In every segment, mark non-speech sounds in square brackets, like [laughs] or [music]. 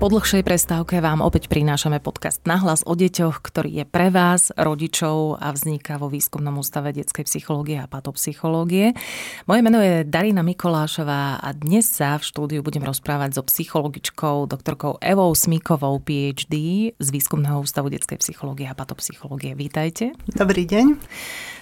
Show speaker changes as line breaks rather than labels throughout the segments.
Po dlhšej prestávke vám opäť prinášame podcast Nahlas o deťoch, ktorý je pre vás, rodičov a vzniká vo Výskumnom ústave detskej psychológie a patopsychológie. Moje meno je Darina Mikolášová a dnes sa v štúdiu budem rozprávať so psychologičkou, doktorkou Evou Smíkovou, PhD z Výskumného ústavu detskej psychológie a patopsychológie. Vítajte.
Dobrý deň.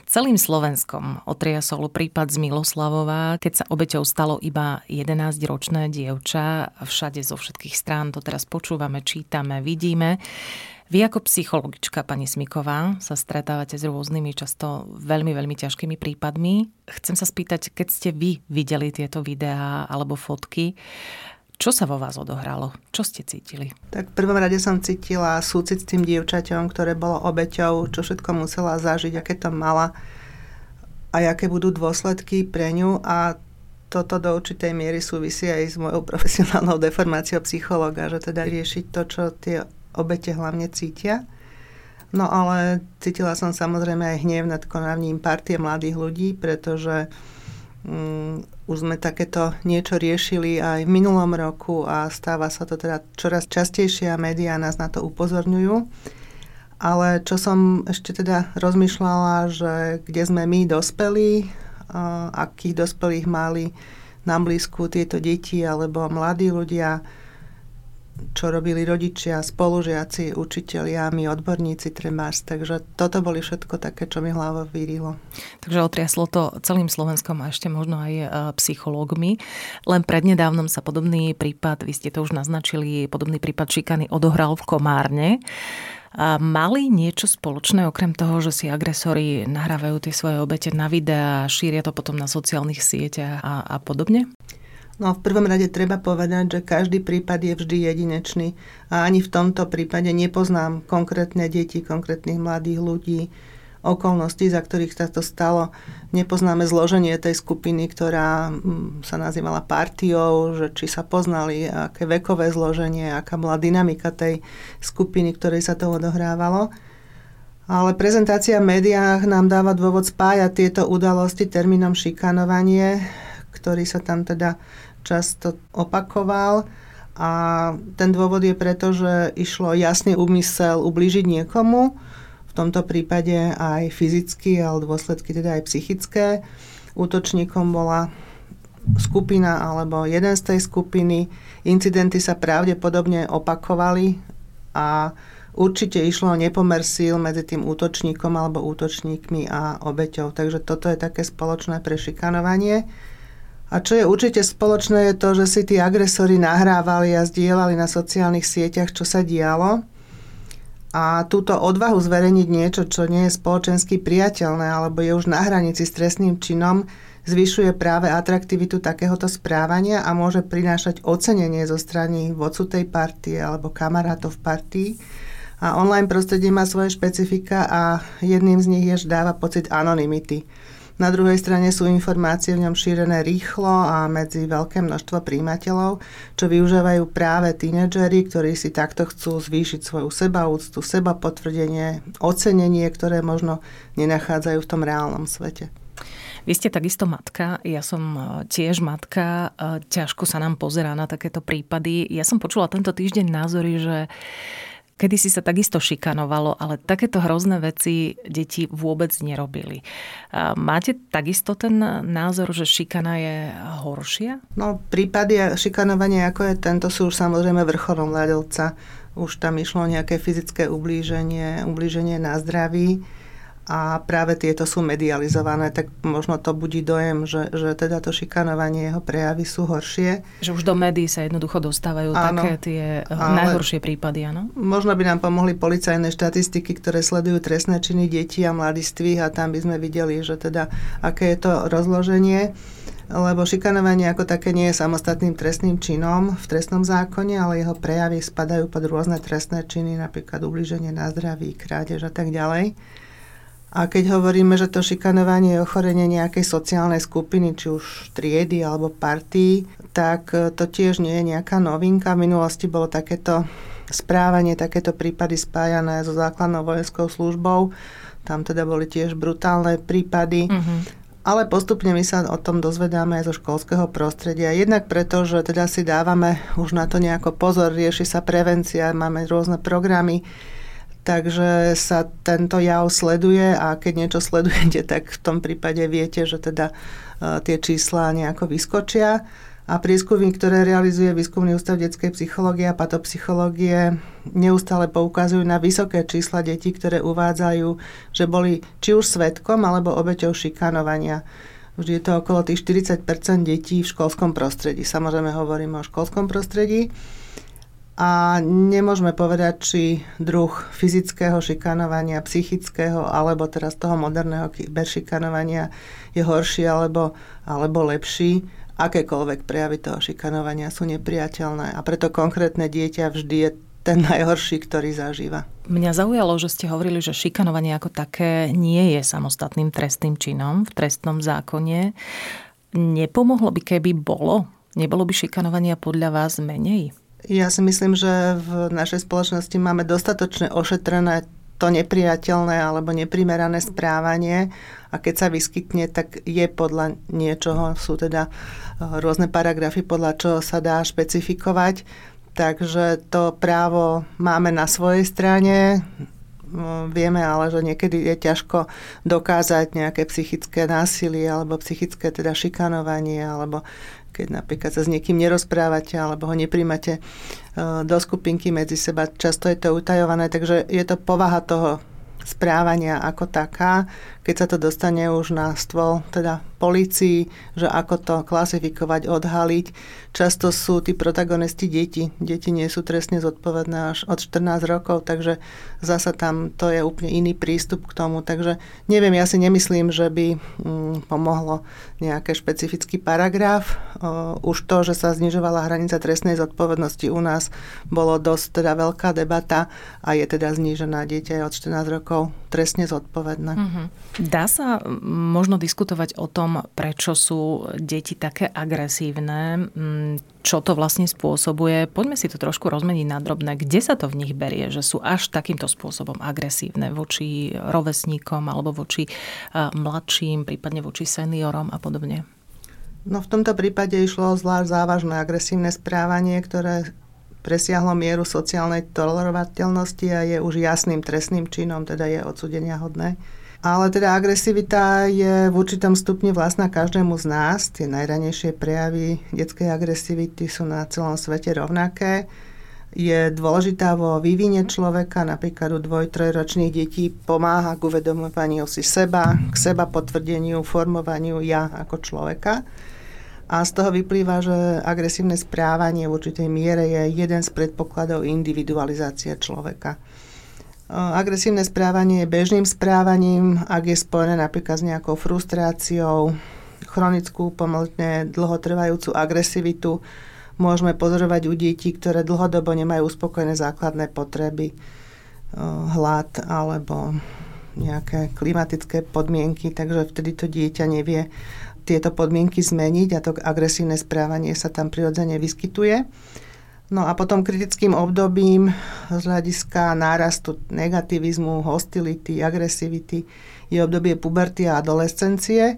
Celým Slovenskom otriasol prípad z Miloslavova, keď sa obeťou stalo iba 11-ročné dievča. Všade zo všetkých strán to teraz počúvame, čítame, vidíme. Vy ako psychologička, pani Smiková, sa stretávate s rôznymi, často veľmi, veľmi ťažkými prípadmi. Chcem sa spýtať, keď ste vy videli tieto videá alebo fotky, čo sa vo vás odohralo? Čo ste cítili?
Tak v prvom rade som cítila súcit s tým dievčaťom, ktoré bolo obeťou, čo všetko musela zažiť, aké to mala a aké budú dôsledky pre ňu a toto do určitej miery súvisí aj s mojou [laughs] profesionálnou deformáciou psychológa, že teda riešiť to, čo tie obete hlavne cítia. No ale cítila som samozrejme aj hnev nad konaním partie mladých ľudí, pretože um, už sme takéto niečo riešili aj v minulom roku a stáva sa to teda čoraz častejšie a médiá nás na to upozorňujú. Ale čo som ešte teda rozmýšľala, že kde sme my dospelí, akých dospelých mali na blízku tieto deti alebo mladí ľudia, čo robili rodičia, spolužiaci, učitelia, my odborníci trebárs. Takže toto boli všetko také, čo mi hlava vyrilo.
Takže otriaslo to celým Slovenskom a ešte možno aj e, psychológmi. Len prednedávnom sa podobný prípad, vy ste to už naznačili, podobný prípad šikany odohral v Komárne. A mali niečo spoločné, okrem toho, že si agresori nahrávajú tie svoje obete na videá, šíria to potom na sociálnych sieťach a, a podobne?
No v prvom rade treba povedať, že každý prípad je vždy jedinečný a ani v tomto prípade nepoznám konkrétne deti, konkrétnych mladých ľudí, okolností, za ktorých sa to stalo. Nepoznáme zloženie tej skupiny, ktorá mm, sa nazývala partiou, že či sa poznali, aké vekové zloženie, aká bola dynamika tej skupiny, ktorej sa to odohrávalo. Ale prezentácia v médiách nám dáva dôvod spájať tieto udalosti termínom šikanovanie, ktorý sa tam teda často opakoval. A ten dôvod je preto, že išlo jasný úmysel ublížiť niekomu, v tomto prípade aj fyzicky, ale dôsledky teda aj psychické. Útočníkom bola skupina alebo jeden z tej skupiny. Incidenty sa pravdepodobne opakovali a určite išlo o nepomer síl medzi tým útočníkom alebo útočníkmi a obeťou. Takže toto je také spoločné prešikanovanie. A čo je určite spoločné, je to, že si tí agresori nahrávali a zdieľali na sociálnych sieťach, čo sa dialo. A túto odvahu zverejniť niečo, čo nie je spoločensky priateľné alebo je už na hranici s trestným činom, zvyšuje práve atraktivitu takéhoto správania a môže prinášať ocenenie zo strany vodcu tej partie alebo kamarátov partii. A online prostredie má svoje špecifika a jedným z nich je, že dáva pocit anonymity. Na druhej strane sú informácie v ňom šírené rýchlo a medzi veľké množstvo príjimateľov, čo využívajú práve tínedžeri, ktorí si takto chcú zvýšiť svoju sebaúctu, seba potvrdenie, ocenenie, ktoré možno nenachádzajú v tom reálnom svete.
Vy ste takisto matka, ja som e, tiež matka, e, ťažko sa nám pozerá na takéto prípady. Ja som počula tento týždeň názory, že Kedy si sa takisto šikanovalo, ale takéto hrozné veci deti vôbec nerobili. Máte takisto ten názor, že šikana je horšia?
No, prípady šikanovania ako je tento sú už samozrejme vrcholom ľadovca. Už tam išlo nejaké fyzické ublíženie, ublíženie na zdraví a práve tieto sú medializované, tak možno to budí dojem, že, že teda to šikanovanie, jeho prejavy sú horšie.
Že už do médií sa jednoducho dostávajú áno, také tie eh, najhoršie prípady, áno?
Možno by nám pomohli policajné štatistiky, ktoré sledujú trestné činy detí a mladistvých a tam by sme videli, že teda aké je to rozloženie lebo šikanovanie ako také nie je samostatným trestným činom v trestnom zákone, ale jeho prejavy spadajú pod rôzne trestné činy, napríklad ubliženie na zdraví, krádež a tak ďalej. A keď hovoríme, že to šikanovanie je ochorenie nejakej sociálnej skupiny, či už triedy alebo partii, tak e, to tiež nie je nejaká novinka. V minulosti bolo takéto správanie, takéto prípady spájané so základnou vojenskou službou. Tam teda boli tiež brutálne prípady. Uh-huh. Ale postupne my sa o tom dozvedáme aj zo školského prostredia. Jednak preto, že teda si dávame už na to nejako pozor, rieši sa prevencia, máme rôzne programy, takže sa tento jav sleduje a keď niečo sledujete, tak v tom prípade viete, že teda uh, tie čísla nejako vyskočia. A prieskumy, ktoré realizuje Výskumný ústav detskej psychológie a patopsychológie, neustále poukazujú na vysoké čísla detí, ktoré uvádzajú, že boli či už svetkom alebo obeťou šikanovania. Vždy je to okolo tých 40% detí v školskom prostredí. Samozrejme hovoríme o školskom prostredí. A nemôžeme povedať, či druh fyzického šikanovania, psychického alebo teraz toho moderného kyberšikanovania je horší alebo, alebo lepší akékoľvek prejavy toho šikanovania sú nepriateľné a preto konkrétne dieťa vždy je ten najhorší, ktorý zažíva.
Mňa zaujalo, že ste hovorili, že šikanovanie ako také nie je samostatným trestným činom v trestnom zákone. Nepomohlo by, keby bolo? Nebolo by šikanovania podľa vás menej?
Ja si myslím, že v našej spoločnosti máme dostatočne ošetrené to nepriateľné alebo neprimerané správanie a keď sa vyskytne, tak je podľa niečoho, sú teda eh, rôzne paragrafy, podľa čoho sa dá špecifikovať. Takže to právo máme na svojej strane, mm, vieme ale, že niekedy je ťažko dokázať nejaké psychické násilie alebo psychické teda šikanovanie alebo keď napríklad sa s niekým nerozprávate alebo ho nepríjmate e, do skupinky medzi seba. Často je to utajované, takže je to povaha toho správania ako taká, keď sa to dostane už na stôl teda policii, že ako to klasifikovať, odhaliť. Často sú tí protagonisti deti. Deti nie sú trestne zodpovedné až od 14 rokov, takže zasa tam to je úplne iný prístup k tomu. Takže neviem, ja si nemyslím, že by mm, pomohlo nejaký špecifický paragraf. už to, že sa znižovala hranica trestnej zodpovednosti u nás, bolo dosť teda veľká debata a je teda znížená dieťa od 14 rokov trestne zodpovedné. Mm-hmm.
Dá sa možno diskutovať o tom, prečo sú deti také agresívne, čo to vlastne spôsobuje. Poďme si to trošku rozmeniť na drobné. Kde sa to v nich berie, že sú až takýmto spôsobom agresívne voči rovesníkom alebo voči mladším, prípadne voči seniorom a podobne?
No v tomto prípade išlo o zvlášť závažné agresívne správanie, ktoré presiahlo mieru sociálnej tolerovateľnosti a je už jasným trestným činom, teda je odsudenia hodné. Ale teda agresivita je v určitom stupni vlastná každému z nás. Tie najranejšie prejavy detskej agresivity sú na celom svete rovnaké. Je dôležitá vo vývine človeka, napríklad u dvoj, trojročných detí pomáha k uvedomovaniu si seba, k seba potvrdeniu, formovaniu ja ako človeka. A z toho vyplýva, že agresívne správanie v určitej miere je jeden z predpokladov individualizácie človeka. Agresívne správanie je bežným správaním, ak je spojené napríklad s nejakou frustráciou, chronickú, pomerne dlhotrvajúcu agresivitu. Môžeme pozorovať u detí, ktoré dlhodobo nemajú uspokojené základné potreby, hlad alebo nejaké klimatické podmienky, takže vtedy to dieťa nevie tieto podmienky zmeniť a to agresívne správanie sa tam prirodzene vyskytuje. No a potom kritickým obdobím z hľadiska nárastu negativizmu, hostility, agresivity je obdobie puberty a adolescencie.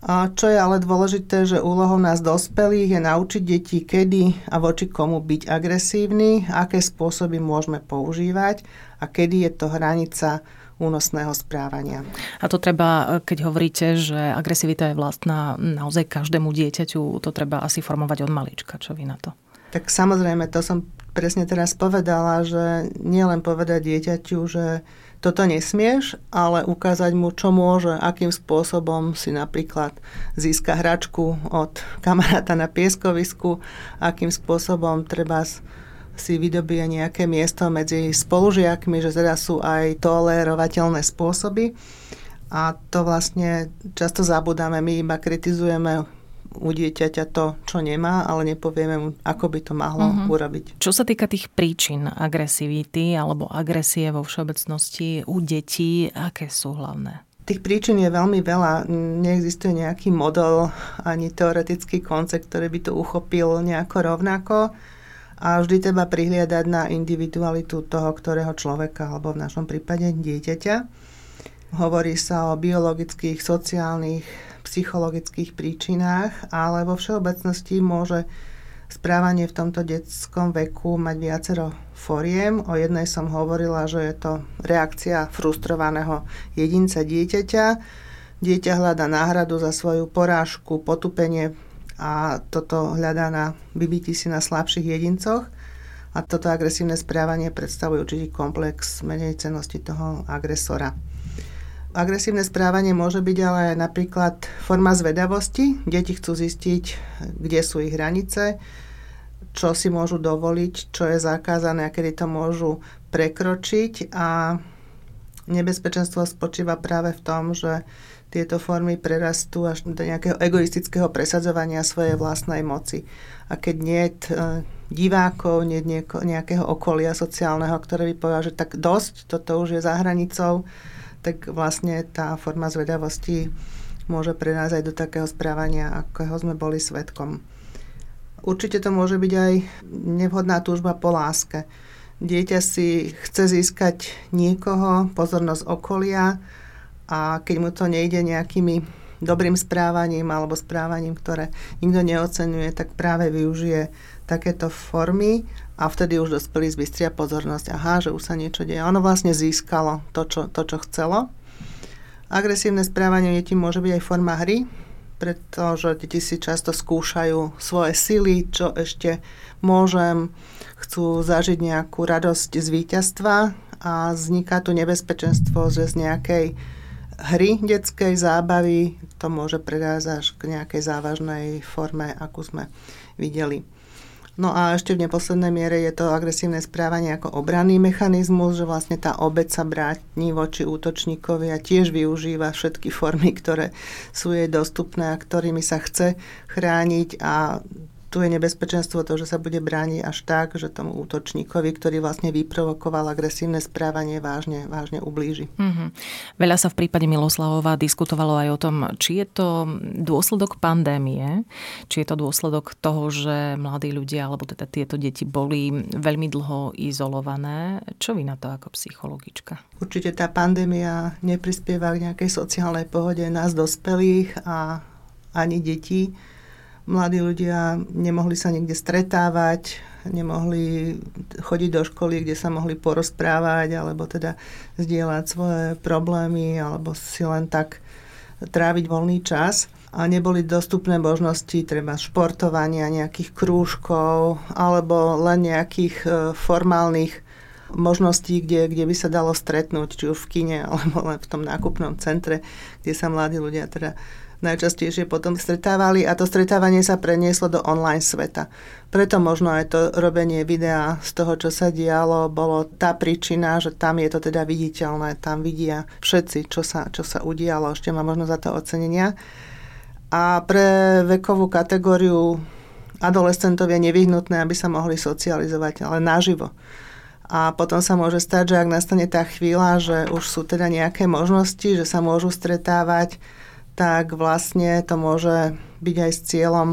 A čo je ale dôležité, že úlohou nás dospelých je naučiť deti, kedy a voči komu byť agresívny, aké spôsoby môžeme používať a kedy je to hranica únosného správania.
A to treba, keď hovoríte, že agresivita je vlastná naozaj každému dieťaťu, to treba asi formovať od malička. Čo vy na to?
Tak samozrejme, to som presne teraz povedala, že nielen povedať dieťaťu, že toto nesmieš, ale ukázať mu, čo môže, akým spôsobom si napríklad získa hračku od kamaráta na pieskovisku, akým spôsobom treba si vydobie nejaké miesto medzi spolužiakmi, že teda sú aj tolerovateľné spôsoby. A to vlastne často zabudáme, my iba kritizujeme u dieťaťa to, čo nemá, ale nepovieme mu, ako by to mohlo uh-huh. urobiť.
Čo sa týka tých príčin agresivity alebo agresie vo všeobecnosti u detí, aké sú hlavné?
Tých príčin je veľmi veľa. Neexistuje nejaký model ani teoretický koncept, ktorý by to uchopil nejako rovnako a vždy treba prihliadať na individualitu toho, ktorého človeka, alebo v našom prípade dieťaťa. Hovorí sa o biologických, sociálnych, psychologických príčinách, ale vo všeobecnosti môže správanie v tomto detskom veku mať viacero foriem. O jednej som hovorila, že je to reakcia frustrovaného jedinca dieťaťa. Dieťa hľada náhradu za svoju porážku, potupenie a toto hľadá na vybití si na slabších jedincoch. A toto agresívne správanie predstavuje určitý komplex menej cenosti toho agresora. Agresívne správanie môže byť ale napríklad forma zvedavosti. Deti chcú zistiť, kde sú ich hranice, čo si môžu dovoliť, čo je zakázané a kedy to môžu prekročiť. A nebezpečenstvo spočíva práve v tom, že tieto formy prerastú až do nejakého egoistického presadzovania svojej vlastnej moci. A keď nie je divákov, nie nejakého okolia sociálneho, ktoré by povedal, že tak dosť, toto už je za hranicou, tak vlastne tá forma zvedavosti môže nás aj do takého správania, akého sme boli svetkom. Určite to môže byť aj nevhodná túžba po láske. Dieťa si chce získať niekoho, pozornosť okolia, a keď mu to nejde nejakými dobrým správaním alebo správaním, ktoré nikto neocenuje, tak práve využije takéto formy a vtedy už dospelí zbystria pozornosť. Aha, že už sa niečo deje. Ono vlastne získalo to, čo, to, čo chcelo. Agresívne správanie detí môže byť aj forma hry, pretože deti si často skúšajú svoje sily, čo ešte môžem, chcú zažiť nejakú radosť z víťazstva a vzniká tu nebezpečenstvo, že z nejakej hry detskej zábavy to môže predázať až k nejakej závažnej forme, akú sme videli. No a ešte v neposlednej miere je to agresívne správanie ako obranný mechanizmus, že vlastne tá obec sa brátni voči útočníkovi a tiež využíva všetky formy, ktoré sú jej dostupné a ktorými sa chce chrániť a tu je nebezpečenstvo to, že sa bude brániť až tak, že tomu útočníkovi, ktorý vlastne vyprovokoval agresívne správanie, vážne, vážne ublíži. Mm-hmm.
Veľa sa v prípade Miloslavova diskutovalo aj o tom, či je to dôsledok pandémie, či je to dôsledok toho, že mladí ľudia, alebo teda tieto deti boli veľmi dlho izolované. Čo vy na to ako psychologička?
Určite tá pandémia neprispieva k nejakej sociálnej pohode nás dospelých a ani detí mladí ľudia nemohli sa niekde stretávať, nemohli chodiť do školy, kde sa mohli porozprávať alebo teda zdieľať svoje problémy alebo si len tak tráviť voľný čas. A neboli dostupné možnosti treba športovania, nejakých krúžkov alebo len nejakých e, formálnych možností, kde, kde by sa dalo stretnúť, či už v kine [laughs] alebo len v tom nákupnom centre, kde sa mladí ľudia teda najčastejšie potom stretávali a to stretávanie sa prenieslo do online sveta. Preto možno aj to robenie videa z toho, čo sa dialo, bolo tá príčina, že tam je to teda viditeľné, tam vidia všetci, čo sa, čo sa udialo, ešte má možno za to ocenenia. A pre vekovú kategóriu adolescentov je nevyhnutné, aby sa mohli socializovať, ale naživo. A potom sa môže stať, že ak nastane tá chvíľa, že už sú teda nejaké možnosti, že sa môžu stretávať tak vlastne to môže byť aj s cieľom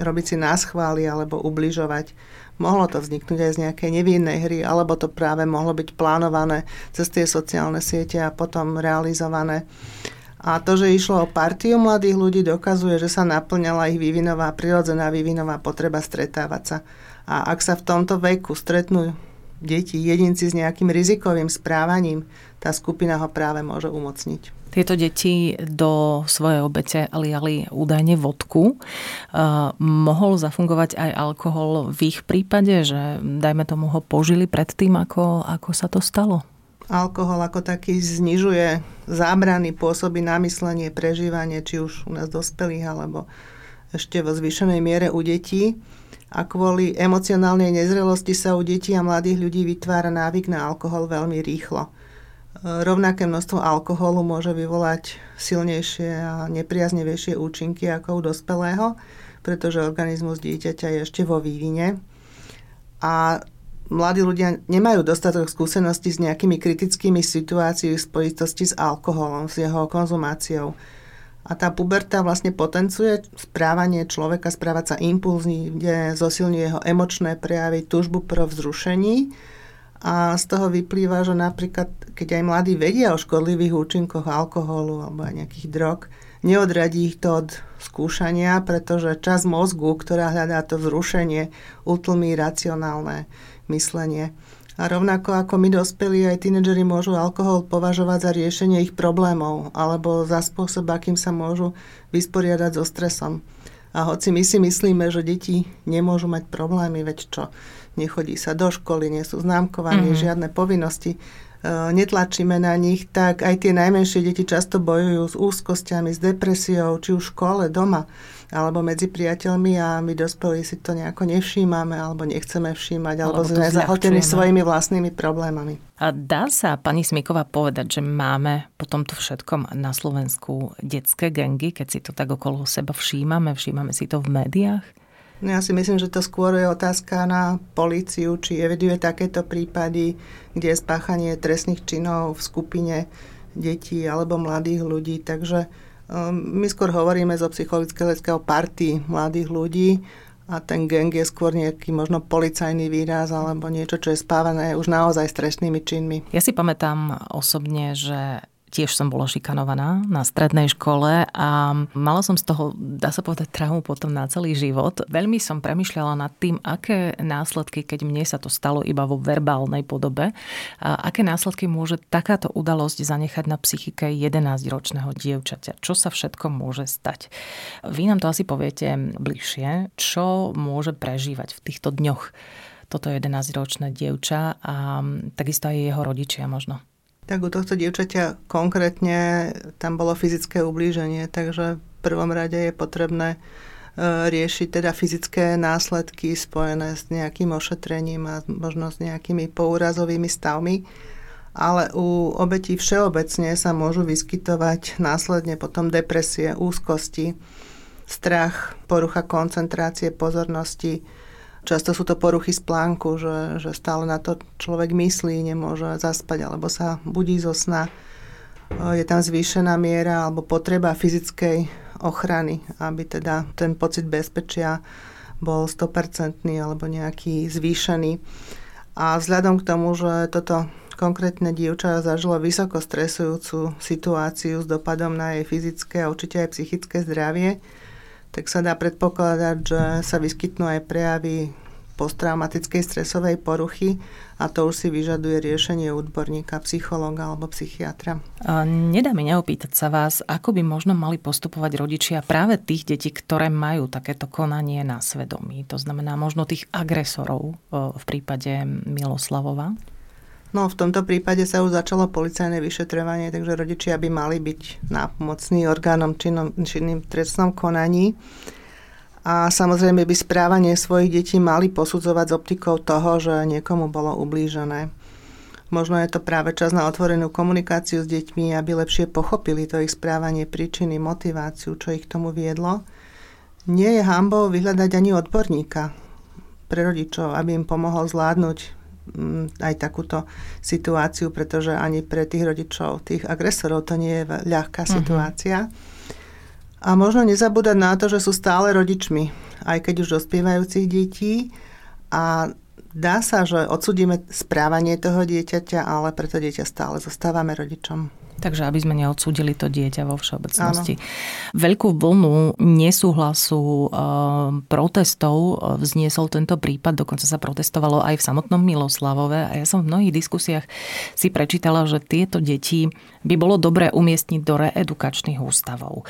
robiť si náschvály alebo ubližovať. Mohlo to vzniknúť aj z nejakej nevinnej hry, alebo to práve mohlo byť plánované cez tie sociálne siete a potom realizované. A to, že išlo o partiu mladých ľudí, dokazuje, že sa naplňala ich vývinová, prirodzená vývinová potreba stretávať sa. A ak sa v tomto veku stretnú deti, jedinci s nejakým rizikovým správaním, tá skupina ho práve môže umocniť.
Tieto deti do svojej obete liali údajne vodku. Uh, mohol zafungovať aj alkohol v ich prípade, že dajme tomu ho požili predtým, ako, ako sa to stalo?
Alkohol ako taký znižuje zábrany, pôsobí na myslenie, prežívanie, či už u nás dospelých, alebo ešte vo zvýšenej miere u detí. A kvôli emocionálnej nezrelosti sa u detí a mladých ľudí vytvára návyk na alkohol veľmi rýchlo. Rovnaké množstvo alkoholu môže vyvolať silnejšie a nepriaznevejšie účinky ako u dospelého, pretože organizmus dieťaťa je ešte vo vývine. A mladí ľudia nemajú dostatok skúseností s nejakými kritickými situáciami v spojitosti s alkoholom, s jeho konzumáciou. A tá puberta vlastne potencuje správanie človeka, správať sa impulzívne, zosilňuje jeho emočné prejavy, túžbu pro vzrušení. A z toho vyplýva, že napríklad, keď aj mladí vedia o škodlivých účinkoch alkoholu alebo aj nejakých drog, neodradí ich to od skúšania, pretože čas mozgu, ktorá hľadá to vzrušenie, utlmí racionálne myslenie. A rovnako ako my dospelí, aj tínedžeri môžu alkohol považovať za riešenie ich problémov alebo za spôsob, akým sa môžu vysporiadať so stresom. A hoci my si myslíme, že deti nemôžu mať problémy, veď čo, nechodí sa do školy, nie sú známkovaní, mm-hmm. žiadne povinnosti, E, netlačíme na nich, tak aj tie najmenšie deti často bojujú s úzkosťami, s depresiou, či už v škole, doma, alebo medzi priateľmi a my dospelí si to nejako nevšímame, alebo nechceme všímať, alebo, alebo sme zahltení svojimi vlastnými problémami.
A dá sa, pani Smiková, povedať, že máme po tomto všetkom na Slovensku detské gengy, keď si to tak okolo seba všímame, všímame si to v médiách?
No ja si myslím, že to skôr je otázka na políciu, či eviduje takéto prípady, kde je spáchanie trestných činov v skupine detí alebo mladých ľudí. Takže my skôr hovoríme zo psychologického party mladých ľudí a ten gang je skôr nejaký možno policajný výraz alebo niečo, čo je spávané už naozaj s trestnými činmi.
Ja si pamätám osobne, že tiež som bola šikanovaná na strednej škole a mala som z toho, dá sa povedať, traumu potom na celý život. Veľmi som premyšľala nad tým, aké následky, keď mne sa to stalo iba vo verbálnej podobe, a aké následky môže takáto udalosť zanechať na psychike 11-ročného dievčaťa. Čo sa všetko môže stať? Vy nám to asi poviete bližšie, čo môže prežívať v týchto dňoch toto 11-ročné dievča a takisto aj jeho rodičia možno.
Tak u tohto dievčaťa konkrétne tam bolo fyzické ublíženie, takže v prvom rade je potrebné e, riešiť teda fyzické následky spojené s nejakým ošetrením a možno s nejakými pourazovými stavmi. Ale u obetí všeobecne sa môžu vyskytovať následne potom depresie, úzkosti, strach, porucha koncentrácie, pozornosti, Často sú to poruchy spánku, že, že stále na to človek myslí, nemôže zaspať alebo sa budí zo sna. Je tam zvýšená miera alebo potreba fyzickej ochrany, aby teda ten pocit bezpečia bol 100% alebo nejaký zvýšený. A vzhľadom k tomu, že toto konkrétne dievča zažilo vysoko stresujúcu situáciu s dopadom na jej fyzické a určite aj psychické zdravie, tak sa dá predpokladať, že sa vyskytnú aj prejavy posttraumatickej stresovej poruchy a to už si vyžaduje riešenie odborníka, psychológa alebo psychiatra.
A nedá mi neopýtať sa vás, ako by možno mali postupovať rodičia práve tých detí, ktoré majú takéto konanie na svedomí. To znamená možno tých agresorov v prípade Miloslavova.
No v tomto prípade sa už začalo policajné vyšetrovanie, takže rodičia by mali byť nápomocní orgánom činnom, činným trestnom konaní. A samozrejme by správanie svojich detí mali posudzovať s optikou toho, že niekomu bolo ublížené. Možno je to práve čas na otvorenú komunikáciu s deťmi, aby lepšie pochopili to ich správanie, príčiny, motiváciu, čo ich k tomu viedlo. Nie je hambou vyhľadať ani odborníka pre rodičov, aby im pomohol zvládnuť aj takúto situáciu, pretože ani pre tých rodičov, tých agresorov to nie je ľahká uh-huh. situácia. A možno nezabúdať na to, že sú stále rodičmi, aj keď už dospievajúcich detí a dá sa, že odsudíme správanie toho dieťaťa, ale preto dieťa stále zostávame rodičom.
Takže aby sme neodsúdili to dieťa vo všeobecnosti. Áno. Veľkú vlnu nesúhlasu, e, protestov e, vzniesol tento prípad, dokonca sa protestovalo aj v samotnom Miloslavove a ja som v mnohých diskusiách si prečítala, že tieto deti by bolo dobré umiestniť do reedukačných ústavov.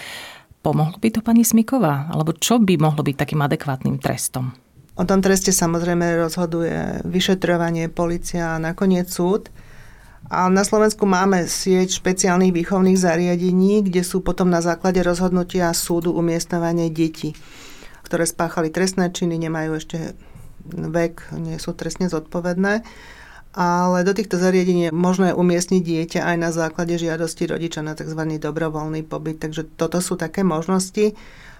Pomohlo by to pani Smiková? Alebo čo by mohlo byť takým adekvátnym trestom?
O tom treste samozrejme rozhoduje vyšetrovanie, policia a nakoniec súd. A na Slovensku máme sieť špeciálnych výchovných zariadení, kde sú potom na základe rozhodnutia súdu umiestňovanie detí, ktoré spáchali trestné činy, nemajú ešte vek, nie sú trestne zodpovedné. Ale do týchto zariadení je možné umiestniť dieťa aj na základe žiadosti rodiča na tzv. dobrovoľný pobyt. Takže toto sú také možnosti.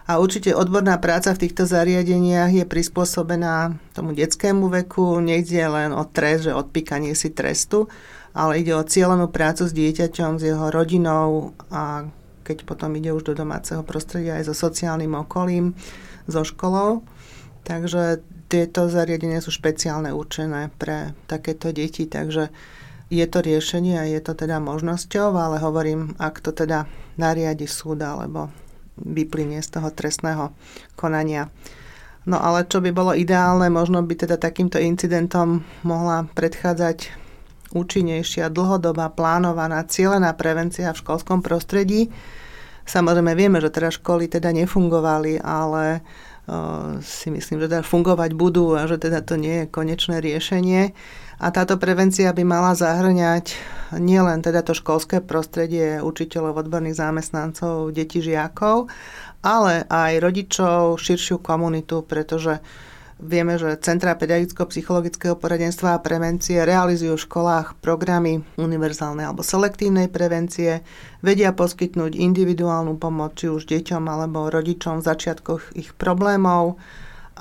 A určite odborná práca v týchto zariadeniach je prispôsobená tomu detskému veku. Nejde len o trest, že odpíkanie si trestu, ale ide o cieľenú prácu s dieťaťom, s jeho rodinou a keď potom ide už do domáceho prostredia aj so sociálnym okolím, so školou. Takže tieto zariadenia sú špeciálne určené pre takéto deti, takže je to riešenie a je to teda možnosťou, ale hovorím, ak to teda nariadi súd alebo vyplynie z toho trestného konania. No ale čo by bolo ideálne, možno by teda takýmto incidentom mohla predchádzať účinnejšia, dlhodobá, plánovaná, cieľená prevencia v školskom prostredí. Samozrejme vieme, že teraz školy teda nefungovali, ale uh, si myslím, že teda fungovať budú a že teda to nie je konečné riešenie. A táto prevencia by mala zahrňať nielen teda to školské prostredie učiteľov, odborných zamestnancov, detí, žiakov, ale aj rodičov, širšiu komunitu, pretože Vieme, že Centra pedagogicko-psychologického poradenstva a prevencie realizujú v školách programy univerzálnej alebo selektívnej prevencie, vedia poskytnúť individuálnu pomoc či už deťom alebo rodičom v začiatkoch ich problémov,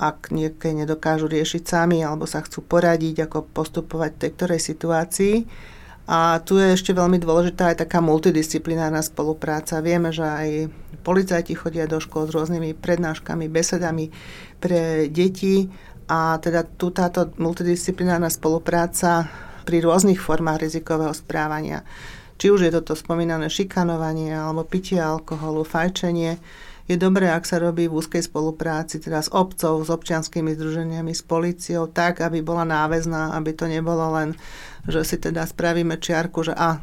ak niekedy nedokážu riešiť sami alebo sa chcú poradiť, ako postupovať v tej ktorej situácii. A tu je ešte veľmi dôležitá aj taká multidisciplinárna spolupráca. Vieme, že aj policajti chodia do škôl s rôznymi prednáškami, besedami pre deti a teda tu táto multidisciplinárna spolupráca pri rôznych formách rizikového správania. Či už je toto spomínané šikanovanie alebo pitie alkoholu, fajčenie, je dobré, ak sa robí v úzkej spolupráci teda s obcov, s občianskými združeniami, s policiou, tak, aby bola náväzná, aby to nebolo len, že si teda spravíme čiarku, že a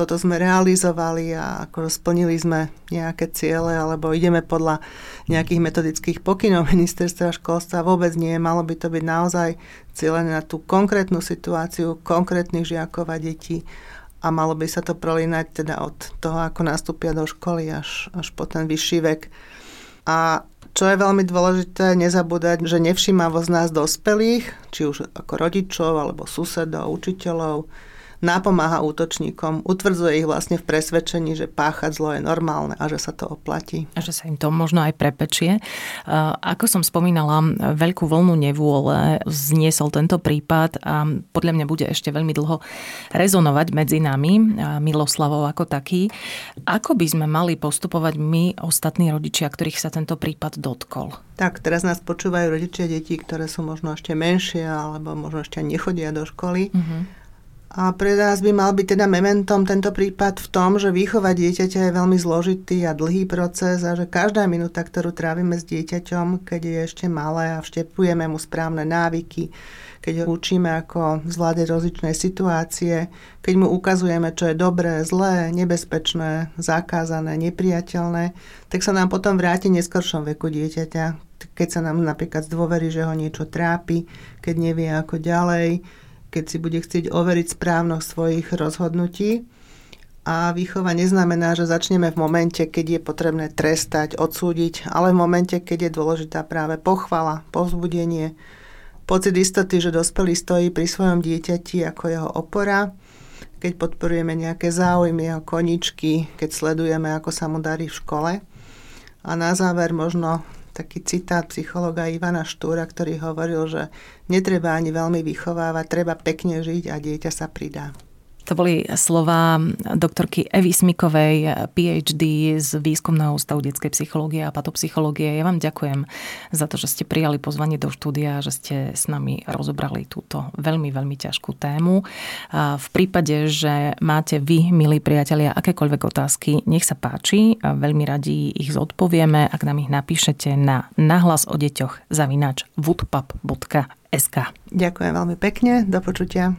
toto sme realizovali a ako splnili sme nejaké ciele alebo ideme podľa nejakých metodických pokynov ministerstva školstva. Vôbec nie, malo by to byť naozaj cieľené na tú konkrétnu situáciu konkrétnych žiakov a detí a malo by sa to prolínať teda od toho, ako nastúpia do školy až, až po ten vyšší vek. A čo je veľmi dôležité, nezabúdať, že nevšímavosť nás dospelých, či už ako rodičov, alebo susedov, učiteľov, napomáha útočníkom, utvrdzuje ich vlastne v presvedčení, že páchať zlo je normálne a že sa to oplatí.
A že sa im to možno aj prepečie. Ako som spomínala, veľkú vlnu nevôle zniesol tento prípad a podľa mňa bude ešte veľmi dlho rezonovať medzi nami, Miloslavov ako taký. Ako by sme mali postupovať my, ostatní rodičia, ktorých sa tento prípad dotkol?
Tak, teraz nás počúvajú rodičia detí, ktoré sú možno ešte menšie alebo možno ešte nechodia do školy. Uh-huh. A pre nás by mal byť teda mementom tento prípad v tom, že výchova dieťaťa je veľmi zložitý a dlhý proces a že každá minúta, ktorú trávime s dieťaťom, keď je ešte malé a vštepujeme mu správne návyky, keď ho učíme, ako zvládať rozličné situácie, keď mu ukazujeme, čo je dobré, zlé, nebezpečné, zakázané, nepriateľné, tak sa nám potom vráti neskoršom veku dieťaťa, keď sa nám napríklad zdôverí, že ho niečo trápi, keď nevie ako ďalej, keď si bude chcieť overiť správnosť svojich rozhodnutí. A výchova neznamená, že začneme v momente, keď je potrebné trestať, odsúdiť, ale v momente, keď je dôležitá práve pochvala, povzbudenie, pocit istoty, že dospelý stojí pri svojom dieťati ako jeho opora, keď podporujeme nejaké záujmy, jeho koničky, keď sledujeme, ako sa mu darí v škole. A na záver možno taký citát psychologa Ivana Štúra, ktorý hovoril, že netreba ani veľmi vychovávať, treba pekne žiť a dieťa sa pridá.
To boli slova doktorky Evy Smikovej, PhD z Výskumného ústavu detskej psychológie a patopsychológie. Ja vám ďakujem za to, že ste prijali pozvanie do štúdia, že ste s nami rozobrali túto veľmi, veľmi ťažkú tému. V prípade, že máte vy, milí priatelia, akékoľvek otázky, nech sa páči. Veľmi radi ich zodpovieme, ak nám ich napíšete na nahlas o deťoch zavinač woodpub.sk.
Ďakujem veľmi pekne, do počutia.